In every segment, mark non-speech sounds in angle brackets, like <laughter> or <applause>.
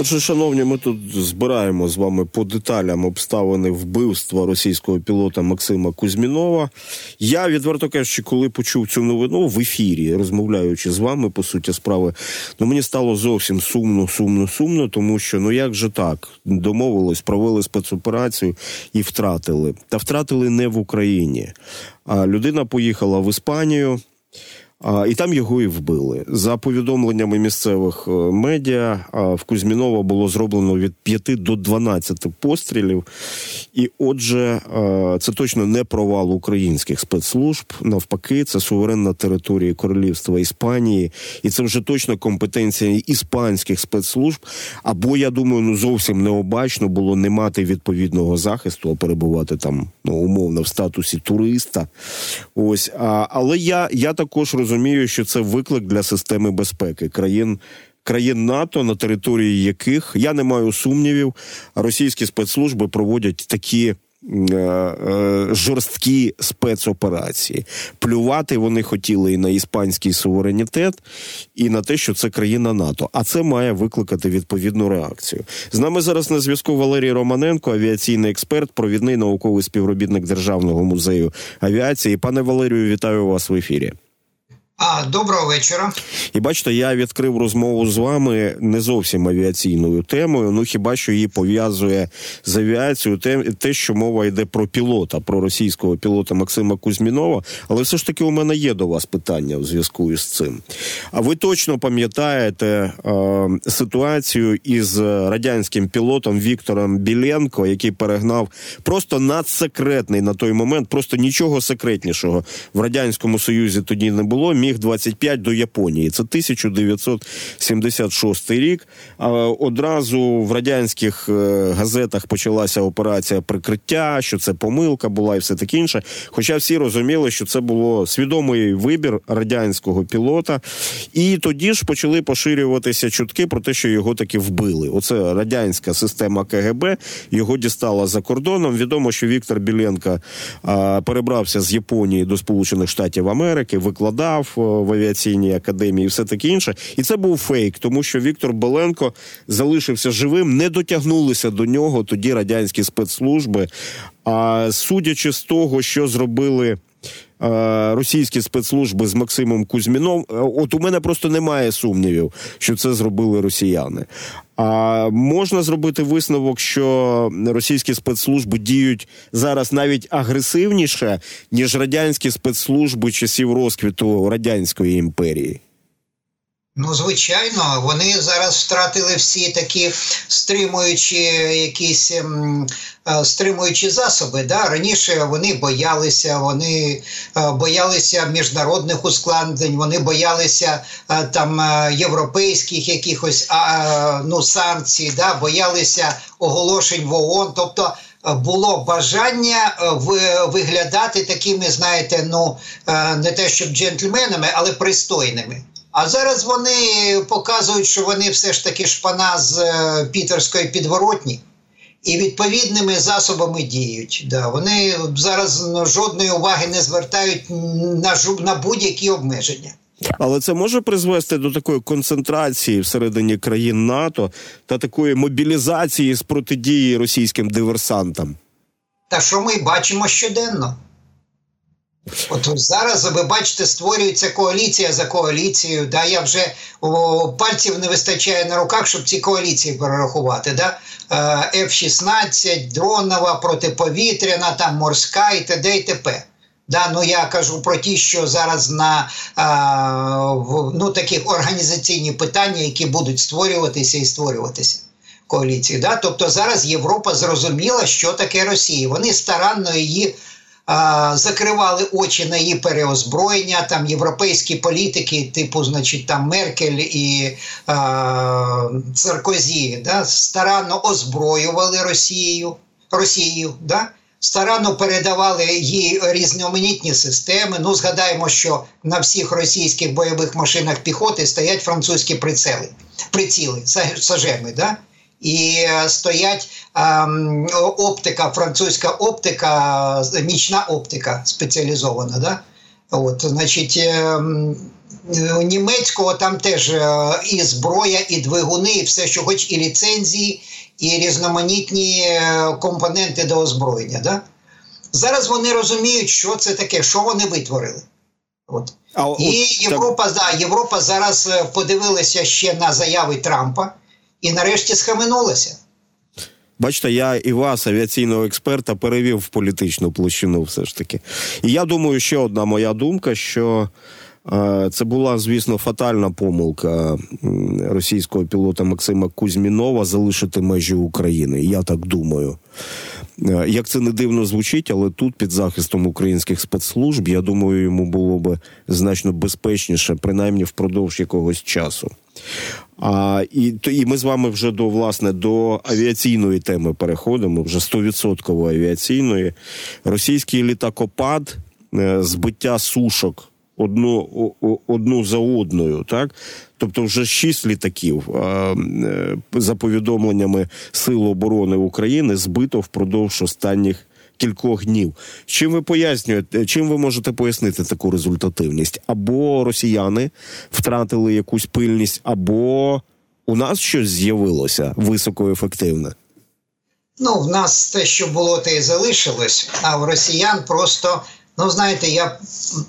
Отже, шановні, ми тут збираємо з вами по деталям обставини вбивства російського пілота Максима Кузьмінова. Я відверто кажучи, коли почув цю новину в ефірі, розмовляючи з вами, по суті, справи, ну мені стало зовсім сумно, сумно, сумно, тому що ну як же так домовились, провели спецоперацію і втратили. Та втратили не в Україні. А людина поїхала в Іспанію. І там його і вбили. За повідомленнями місцевих е, медіа в Кузьмінова було зроблено від 5 до 12 пострілів. І отже, це точно не провал українських спецслужб. Навпаки, це суверенна територія королівства Іспанії, і це вже точно компетенція іспанських спецслужб. Або я думаю, ну зовсім необачно було не мати відповідного захисту, а перебувати там ну умовно в статусі туриста. Ось але я, я також розумію, розумію, що це виклик для системи безпеки країн. Країн НАТО, на території яких я не маю сумнівів, російські спецслужби проводять такі Е, е, жорсткі спецоперації. Плювати вони хотіли і на іспанський суверенітет, і на те, що це країна НАТО. А це має викликати відповідну реакцію. З нами зараз на зв'язку Валерій Романенко, авіаційний експерт, провідний науковий співробітник Державного музею авіації. Пане Валерію, вітаю вас в ефірі. А доброго вечора. І бачите, я відкрив розмову з вами не зовсім авіаційною темою. Ну хіба що її пов'язує з авіацією те, те, що мова йде про пілота, про російського пілота Максима Кузьмінова. Але все ж таки у мене є до вас питання в зв'язку із цим. А ви точно пам'ятаєте е, ситуацію із радянським пілотом Віктором Біленко, який перегнав просто надсекретний на той момент, просто нічого секретнішого в радянському союзі тоді не було. Міг 25 до Японії. Це 1976 рік. Одразу в радянських е, газетах почалася операція прикриття, що це помилка була і все таке інше. Хоча всі розуміли, що це було свідомий вибір радянського пілота, і тоді ж почали поширюватися чутки про те, що його таки вбили. Оце радянська система КГБ його дістала за кордоном. Відомо, що Віктор Біленко перебрався з Японії до Сполучених Штатів Америки, викладав в авіаційній академії, і все таке інше. І це був фейк, тому що Віктор Беленко залишився живим, не дотягнулися до нього тоді радянські спецслужби. А судячи з того, що зробили. Російські спецслужби з Максимом Кузьміном, от у мене просто немає сумнівів, що це зробили росіяни. А можна зробити висновок, що російські спецслужби діють зараз навіть агресивніше, ніж радянські спецслужби часів розквіту радянської імперії. Ну, звичайно, вони зараз втратили всі такі стримуючі якісь ем, е, стримуючі засоби. Да? Раніше вони боялися, вони е, боялися міжнародних ускладнень, вони боялися е, там європейських якихось ну, санкцій, да? боялися оголошень в ООН. Тобто було бажання виглядати такими, знаєте, ну не те, щоб джентльменами, але пристойними. А зараз вони показують, що вони все ж таки шпана з е, пітерської підворотні і відповідними засобами діють. Да, Вони зараз ну, жодної уваги не звертають на на будь-які обмеження. Але це може призвести до такої концентрації всередині країн НАТО та такої мобілізації з протидії російським диверсантам. Та що ми бачимо щоденно? От зараз ви бачите, створюється коаліція за коаліцією. Да, Я вже о, пальців не вистачає на руках, щоб ці коаліції перерахувати. Да? Е, F-16, дронова, протиповітряна, там морська і т.д. і т.п. Да, ну я кажу про ті, що зараз на а, в, ну, такі організаційні питання, які будуть створюватися і створюватися коаліції. Да? Тобто зараз Європа зрозуміла, що таке Росія. Вони старанно її закривали очі на її переозброєння. Там європейські політики, типу, значить, там Меркель і Саркозі, да, старанно озброювали Росію, Росію, да. Старанно передавали їй різноманітні системи. Ну, згадаємо, що на всіх російських бойових машинах піхоти стоять французькі прицели, приціли, сажеми, да? І е, стоять ем, оптика, французька оптика, нічна оптика спеціалізована. Да? От, значить, ем, у німецького там теж е, і зброя, і двигуни, і все, що хоч, і ліцензії, і різноманітні е, компоненти до озброєння. Да? Зараз вони розуміють, що це таке, що вони витворили. От. А, І Європа, да, Європа зараз подивилася ще на заяви Трампа і нарешті схаменулася. Бачите, я і вас, авіаційного експерта, перевів в політичну площину, все ж таки. І я думаю, ще одна моя думка, що е, це була, звісно, фатальна помилка російського пілота Максима Кузьмінова залишити межі України. Я так думаю. Е, Як це не дивно звучить, але тут під захистом українських спецслужб, я думаю, йому було би значно безпечніше, принаймні впродовж якогось часу. А, і, і ми з вами вже до власне до авіаційної теми переходимо, вже 100% авіаційної. Російський літакопад, е, збиття сушок одну, одну за одною, так? Тобто вже шість літаків, е, за повідомленнями Сил оборони України, збито впродовж останніх кількох днів. Чим ви пояснюєте, чим ви можете пояснити таку результативність? Або росіяни втратили якусь пильність, або у нас щось з'явилося високоефективне. Ну, в нас те, що було, те і залишилось, а в росіян просто. Ну, знаєте, я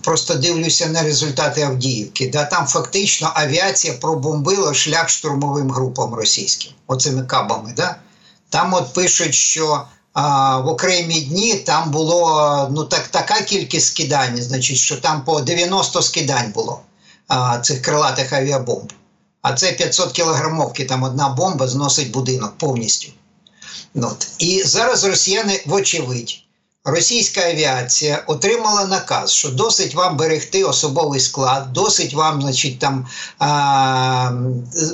просто дивлюся на результати Авдіївки. Да, там фактично авіація пробомбила шлях штурмовим групам російським, оцими кабами. Да? Там от пишуть, що в окремі дні там було ну, так, така кількість скидань, значить, що там по 90 скидань було а, цих крилатих авіабомб. А це 500 кілограмовки, там одна бомба зносить будинок повністю. Ну, От. І зараз росіяни, вочевидь, російська авіація отримала наказ, що досить вам берегти особовий склад, досить вам, значить, там а,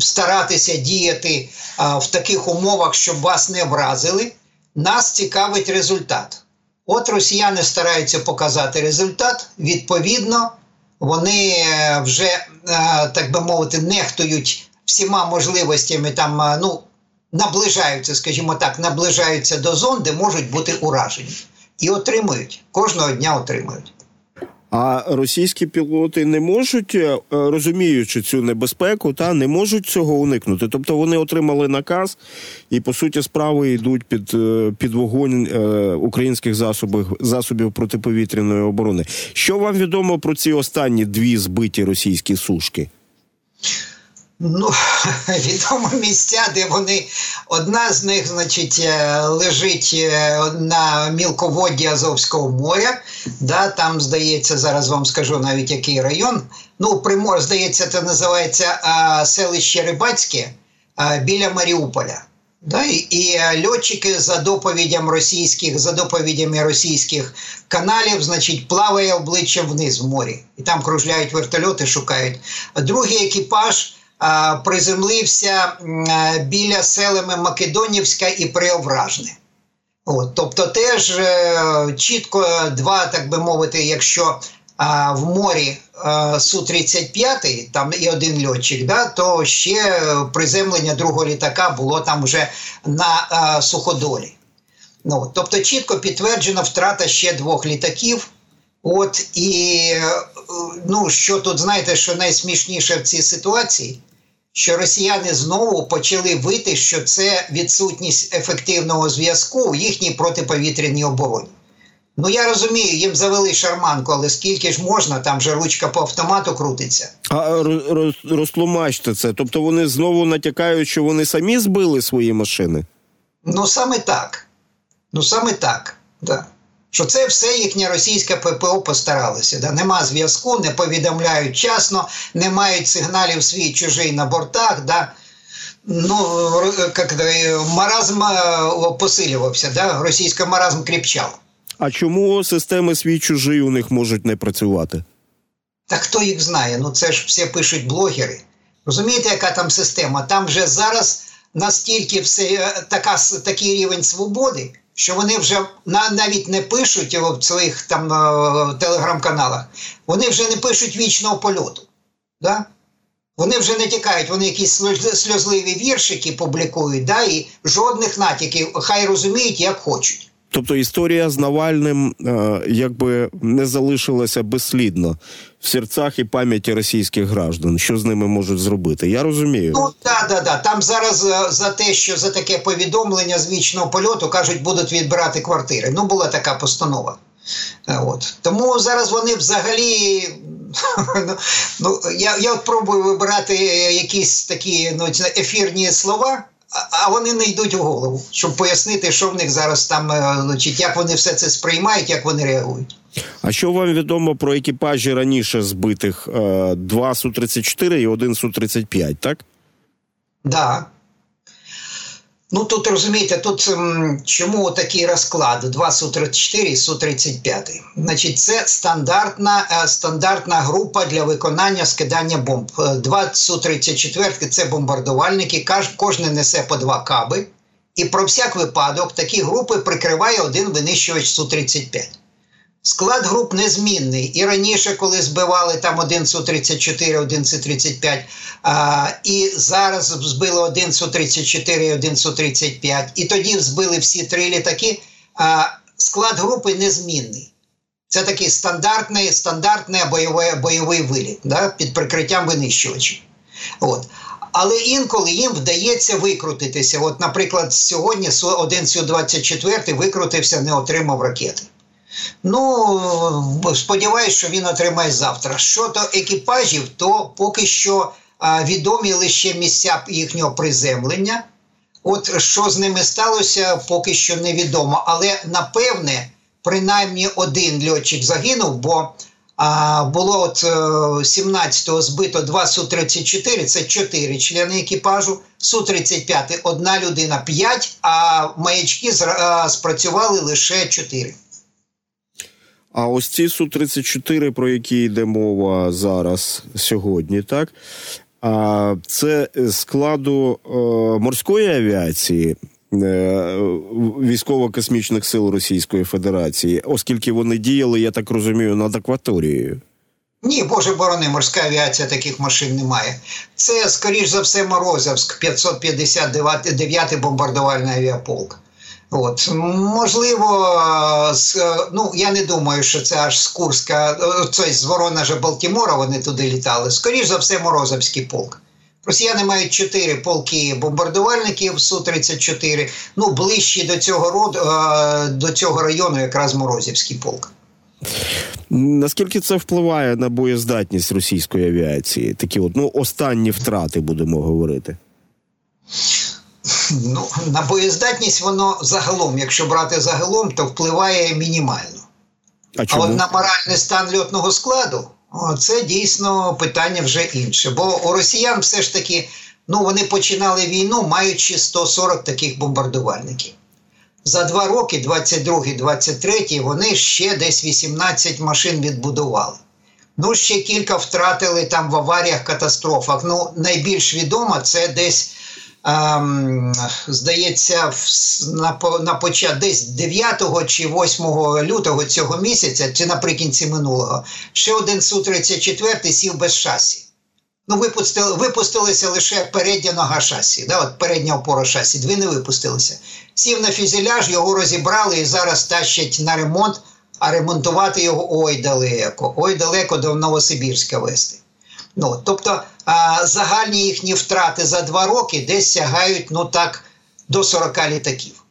старатися діяти а, в таких умовах, щоб вас не вразили. Нас цікавить результат. От росіяни стараються показати результат. Відповідно, вони е, вже, е, так би мовити, нехтують всіма можливостями там, е, ну, наближаються, скажімо так, наближаються до зон, де можуть бути уражені. І отримують, кожного дня отримують. А російські пілоти не можуть, е, розуміючи цю небезпеку, та не можуть цього уникнути. Тобто вони отримали наказ і по суті справи йдуть під, е, під вогонь е, українських засобів засобів протиповітряної оборони. Що вам відомо про ці останні дві збиті російські сушки? Ну, <laughs> відомо місця, де вони одна з них, значить, е, лежить е, на мілководді Азовського моря. Да, там, здається, зараз вам скажу навіть який район. Ну, Примор, здається, це називається а, селище Рибацьке а, біля Маріуполя. Да, і, і е, льотчики за доповідям російських, за доповідями російських каналів, значить, плаває обличчям вниз в морі. І там кружляють вертольоти, шукають. А другий екіпаж приземлився біля селами Македонівська і Преображне. От, тобто, теж е, чітко два, так би мовити, якщо в морі а, Су-35, там і один льотчик, да, то ще приземлення другого літака було там вже на суходолі. Ну, тобто, чітко підтверджена втрата ще двох літаків. От і е, ну, що тут знаєте, що найсмішніше в цій ситуації, що росіяни знову почали вити, що це відсутність ефективного зв'язку у їхній протиповітряній обороні. Ну я розумію, їм завели шарманку, але скільки ж можна, там же ручка по автомату крутиться. А роз- роз- розтлумачте це. Тобто вони знову натякають, що вони самі збили свої машини. Ну саме так. Ну саме так. Да. Що це все їхня російська ППО постаралося. Да? Нема зв'язку, не повідомляють часно, не мають сигналів свій чужий на бортах. Да? Ну, це, маразм е, посилювався, да? російський маразм кріпчав. А чому системи свій чужий у них можуть не працювати? Та хто їх знає? Ну це ж все пишуть блогери. Розумієте, яка там система? Там вже зараз настільки все е, така, такий рівень свободи, що вони вже навіть не пишуть в своїх там е, телеграм-каналах, вони вже не пишуть вічного польоту. Да? Вони вже не тікають, вони якісь сльозливі віршики публікують, да? і жодних натяків, хай розуміють, як хочуть. Тобто історія з Навальним е, якби не залишилася безслідно в серцях і пам'яті російських граждан. Що з ними можуть зробити? Я розумію. Ну так, да, да. Там зараз е, за те, що за таке повідомлення з вічного польоту кажуть, будуть відбирати квартири. Ну, була така постанова. Е, от. Тому зараз вони взагалі. <laughs> ну, ну, Я я от пробую вибирати якісь такі ну, ефірні слова, а вони не йдуть у голову, щоб пояснити, що в них зараз там, е, значить, як вони все це сприймають, як вони реагують. А що вам відомо про екіпажі раніше збитих? Е, два Су-34 і один Су-35, так? Так. Да. Ну тут розумієте, тут чому такий розклад 2 Су-34 і Су-35? Значить, це стандартна е, стандартна група для виконання скидання бомб. Е, два Су-34 це бомбардувальники, кожен несе по два каби. І про всяк випадок такі групи прикриває один винищувач Су-35. Склад груп незмінний. І раніше, коли збивали там один Су-34, один Су-35, а, і зараз збили один Су-34 і один Су-35, і тоді збили всі три літаки. А, Склад групи незмінний. Це такий стандартний стандартний бойовий бойовий виліт да, під прикриттям винищувачів. От. Але інколи їм вдається викрутитися. От, Наприклад, сьогодні один Су-24 викрутився, не отримав ракети. Ну, сподіваюся, що він отримає завтра. Щодо екіпажів, то поки що відомі лише місця їхнього приземлення. От що з ними сталося, поки що невідомо. Але напевне, принаймні один льотчик загинув, бо а, було от 17-го е, збито 2 Су-34, це 4 члени екіпажу, Су-35 одна людина 5, а маячки спрацювали лише 4. А ось ці Су-34, про які йде мова зараз сьогодні, так а це складу е, морської авіації. Е, військово-космічних сил Російської Федерації, оскільки вони діяли, я так розумію, над акваторією. Ні, Боже борони, морська авіація таких машин немає. Це, скоріш за все, Морозовськ, 559-й бомбардувальний авіаполк. От можливо, ну я не думаю, що це аж з Курська, це з Воронежа Балтімора вони туди літали. Скоріше за все, Морозовський полк. Росіяни мають чотири полки бомбардувальників Су-34. Ну, ближчі до цього роду до цього району, якраз Морозівський полк. Наскільки це впливає на боєздатність російської авіації? Такі от ну останні втрати будемо говорити. Ну, на боєздатність воно загалом, якщо брати загалом, то впливає мінімально. А, а от на моральний стан льотного складу це дійсно питання вже інше. Бо у росіян все ж таки ну, вони починали війну, маючи 140 таких бомбардувальників. За два роки, 22-23, вони ще десь 18 машин відбудували. Ну, ще кілька втратили там в аваріях, катастрофах. Ну, найбільш відомо це десь здається, на початку десь 9 чи 8 лютого цього місяця, чи наприкінці минулого, ще один Су-34 сів без шасі. Ну, випустили, випустилися лише передня нога шасі, да, от передня опора шасі, дві не випустилися. Сів на фюзеляж, його розібрали і зараз тащать на ремонт, а ремонтувати його ой далеко, ой далеко до Новосибірська вести. Ну, Тобто а, загальні їхні втрати за два роки десь сягають ну так, до 40 літаків.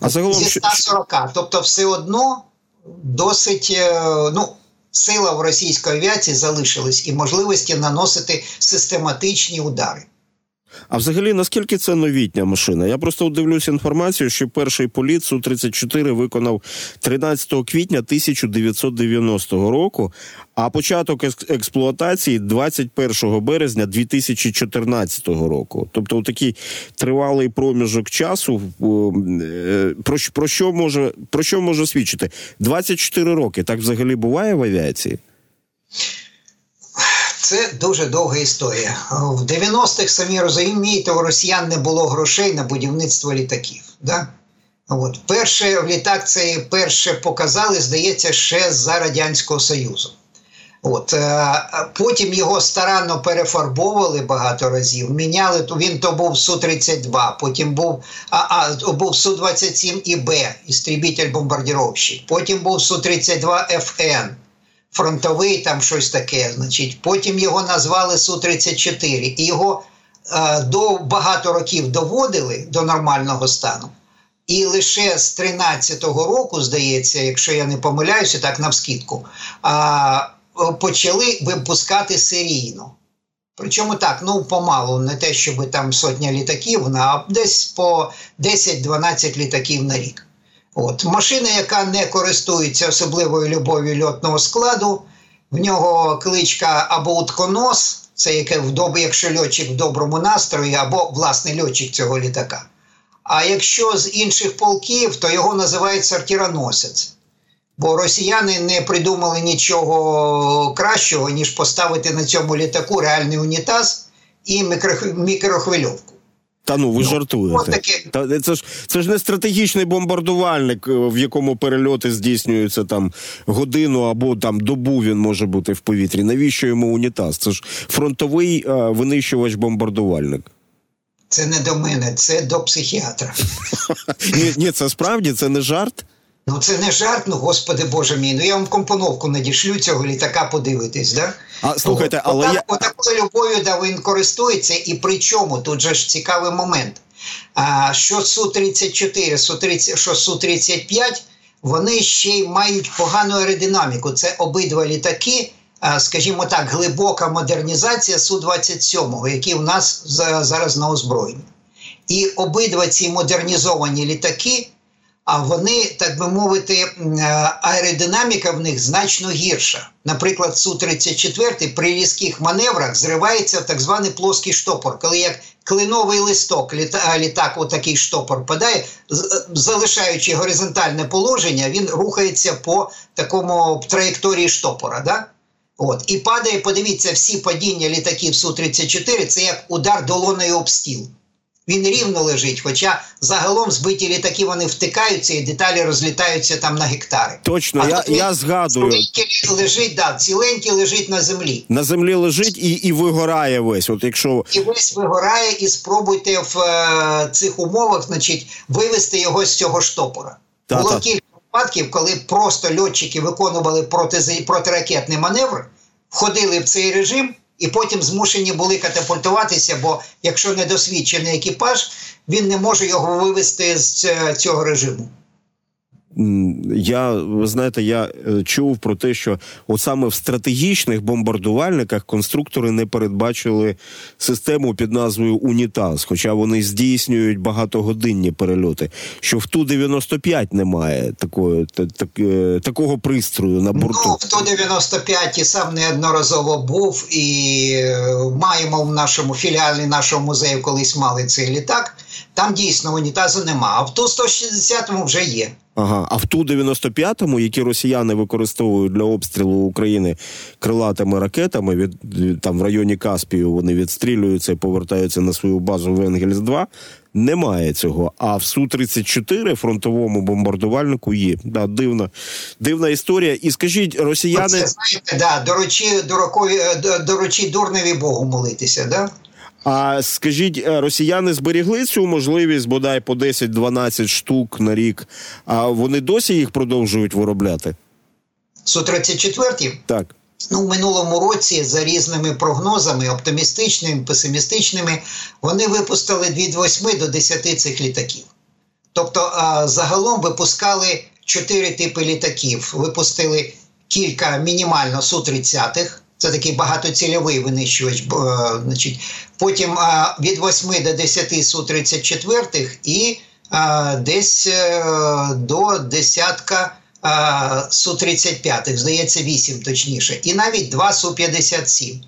А загалом... Зі 140. Тобто, все одно досить е, ну, сила в російській авіації залишилась і можливості наносити систематичні удари. А взагалі, наскільки це новітня машина? Я просто дивлюся інформацію, що перший політ Су-34 виконав 13 квітня 1990 року, а початок експлуатації 21 березня 2014 року. Тобто, такий тривалий проміжок часу. Е, про, про що може про що може свідчити? 24 роки. Так взагалі буває в авіації? Це дуже довга історія. В 90-х самі розумієте, у росіян не було грошей на будівництво літаків. Да? От. Перше в літак це перше показали, здається, ще за Радянського Союзу. От е, Потім його старанно перефарбовували багато разів. Міняли він то був Су-32, потім був а, а, був Су-27 і Б, істрібітель бомбардіровщик. Потім був Су-32 ФН, фронтовий там щось таке. Значить, Потім його назвали Су-34. І його е, до багато років доводили до нормального стану. І лише з 13-го року, здається, якщо я не помиляюся, так навскідку, а, почали випускати серійно. Причому так, ну помалу, не те, щоб там сотня літаків, а десь по 10-12 літаків на рік. От Машина, яка не користується особливою любов'ю льотного складу, в нього кличка або утконос, це яке в якщо льотчик в доброму настрої, або власний льотчик цього літака. А якщо з інших полків, то його називають сортіроносець. Бо росіяни не придумали нічого кращого, ніж поставити на цьому літаку реальний унітаз і мікрохвильовку. Та ну ви ну, жартуєте. Та це ж це ж не стратегічний бомбардувальник, в якому перельоти здійснюються там годину або там добу він може бути в повітрі. Навіщо йому унітаз? Це ж фронтовий а, винищувач-бомбардувальник. Це не до мене, це до психіатра. <laughs> Ні, ні, це справді це не жарт. Ну це не жарт, ну господи боже мій. Ну я вам компоновку надішлю цього літака, подивитись, да? А слухайте, але Отак, я... отакою любов'ю да він користується, і при чому тут же ж цікавий момент. А, Що су 34 су 30 що су 35 вони ще й мають погану аеродинаміку. Це обидва літаки. Скажімо так, глибока модернізація Су-27, який у нас зараз на озброєнні. І обидва ці модернізовані літаки а вони, так би мовити, е, аеродинаміка в них значно гірша. Наприклад, Су-34 при різких маневрах зривається в так званий плоский штопор, коли як клиновий листок літа, літак, отакий штопор падає, е, залишаючи горизонтальне положення, він рухається по такому траєкторії штопора. Да? От. І падає, подивіться, всі падіння літаків Су-34 це як удар долоною об стіл. Він рівно лежить. Хоча загалом збиті літаки вони втикаються і деталі розлітаються там на гектари. Точно, а я я згадую. Ціленький лежить, да, ціленький лежить на землі. На землі лежить і і вигорає весь. От якщо і весь вигорає, і спробуйте в е, цих умовах, значить, вивести його з цього штопора. Та, Було та. кілька випадків, коли просто льотчики виконували проти, протиракетний маневр, входили в цей режим і потім змушені були катапультуватися, бо якщо недосвідчений екіпаж, він не може його вивести з цього режиму. Я ви знаєте, я е, чув про те, що от саме в стратегічних бомбардувальниках конструктори не передбачили систему під назвою Унітаз, хоча вони здійснюють багатогодинні перельоти. Що в ту 95 немає такої так, е, такого пристрою на борту. Ну, в ту 95 і сам неодноразово був і е, маємо в нашому філіалі нашого музею колись мали цей літак. Там дійсно унітазу нема. А в ту 160-му вже є. Ага, а в ту 95-му, які росіяни використовують для обстрілу України крилатими ракетами, від там в районі Каспію вони відстрілюються і повертаються на свою базу в Енгельс 2 немає цього. А в су 34 фронтовому бомбардувальнику є. Да, Дивна дивна історія. І скажіть, росіяни Це, знаєте, да, доручі дуракові, доручі дурневі Богу молитися, да? А скажіть, е, росіяни зберігли цю можливість бодай по 10-12 штук на рік, а вони досі їх продовжують виробляти? Су 34 Так. Ну, в минулому році, за різними прогнозами, оптимістичними, песимістичними, вони випустили від 8 до 10 цих літаків. Тобто, загалом випускали чотири типи літаків. Випустили кілька мінімально Су-30-х, це такий багатоцільовий винищувач. Е, значить, Потім е, від 8 до 10 Су-34 і е, десь до десятка Су-35, здається, 8 точніше, і навіть 2 Су-57.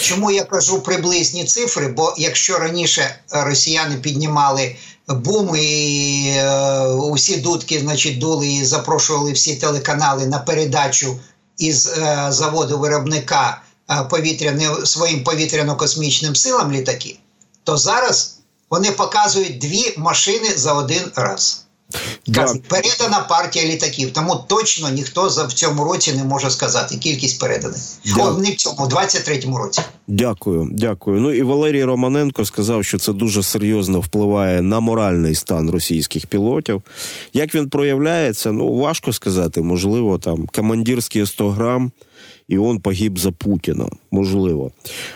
Чому я кажу приблизні цифри? Бо якщо раніше росіяни піднімали бум і е, усі дудки значить, дули і запрошували всі телеканали на передачу із е, заводу виробника е, повітряне, своїм повітряно-космічним силам літаки, то зараз вони показують дві машини за один раз. Кажуть, передана партія літаків. Тому точно ніхто за в цьому році не може сказати кількість переданих. Да. О, не в цьому, в 23-му році. Дякую, дякую. Ну і Валерій Романенко сказав, що це дуже серйозно впливає на моральний стан російських пілотів. Як він проявляється, ну важко сказати. Можливо, там командирські 100 грам, і він погиб за Путіна. Можливо.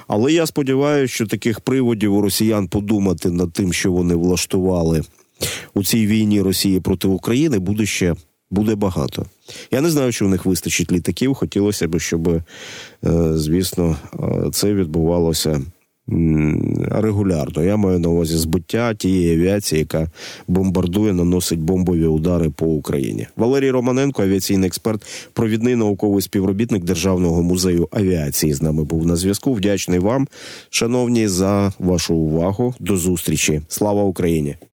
Але я сподіваюся, що таких приводів у росіян подумати над тим, що вони влаштували у цій війні Росії проти України, буде ще. Буде багато. Я не знаю, чи у них вистачить літаків. Хотілося б, щоб, е, звісно, е, це відбувалося регулярно. Я маю на увазі збиття тієї авіації, яка бомбардує, наносить бомбові удари по Україні. Валерій Романенко, авіаційний експерт, провідний науковий співробітник Державного музею авіації. З нами був на зв'язку. Вдячний вам, шановні, за вашу увагу. До зустрічі. Слава Україні!